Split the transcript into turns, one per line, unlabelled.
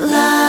love.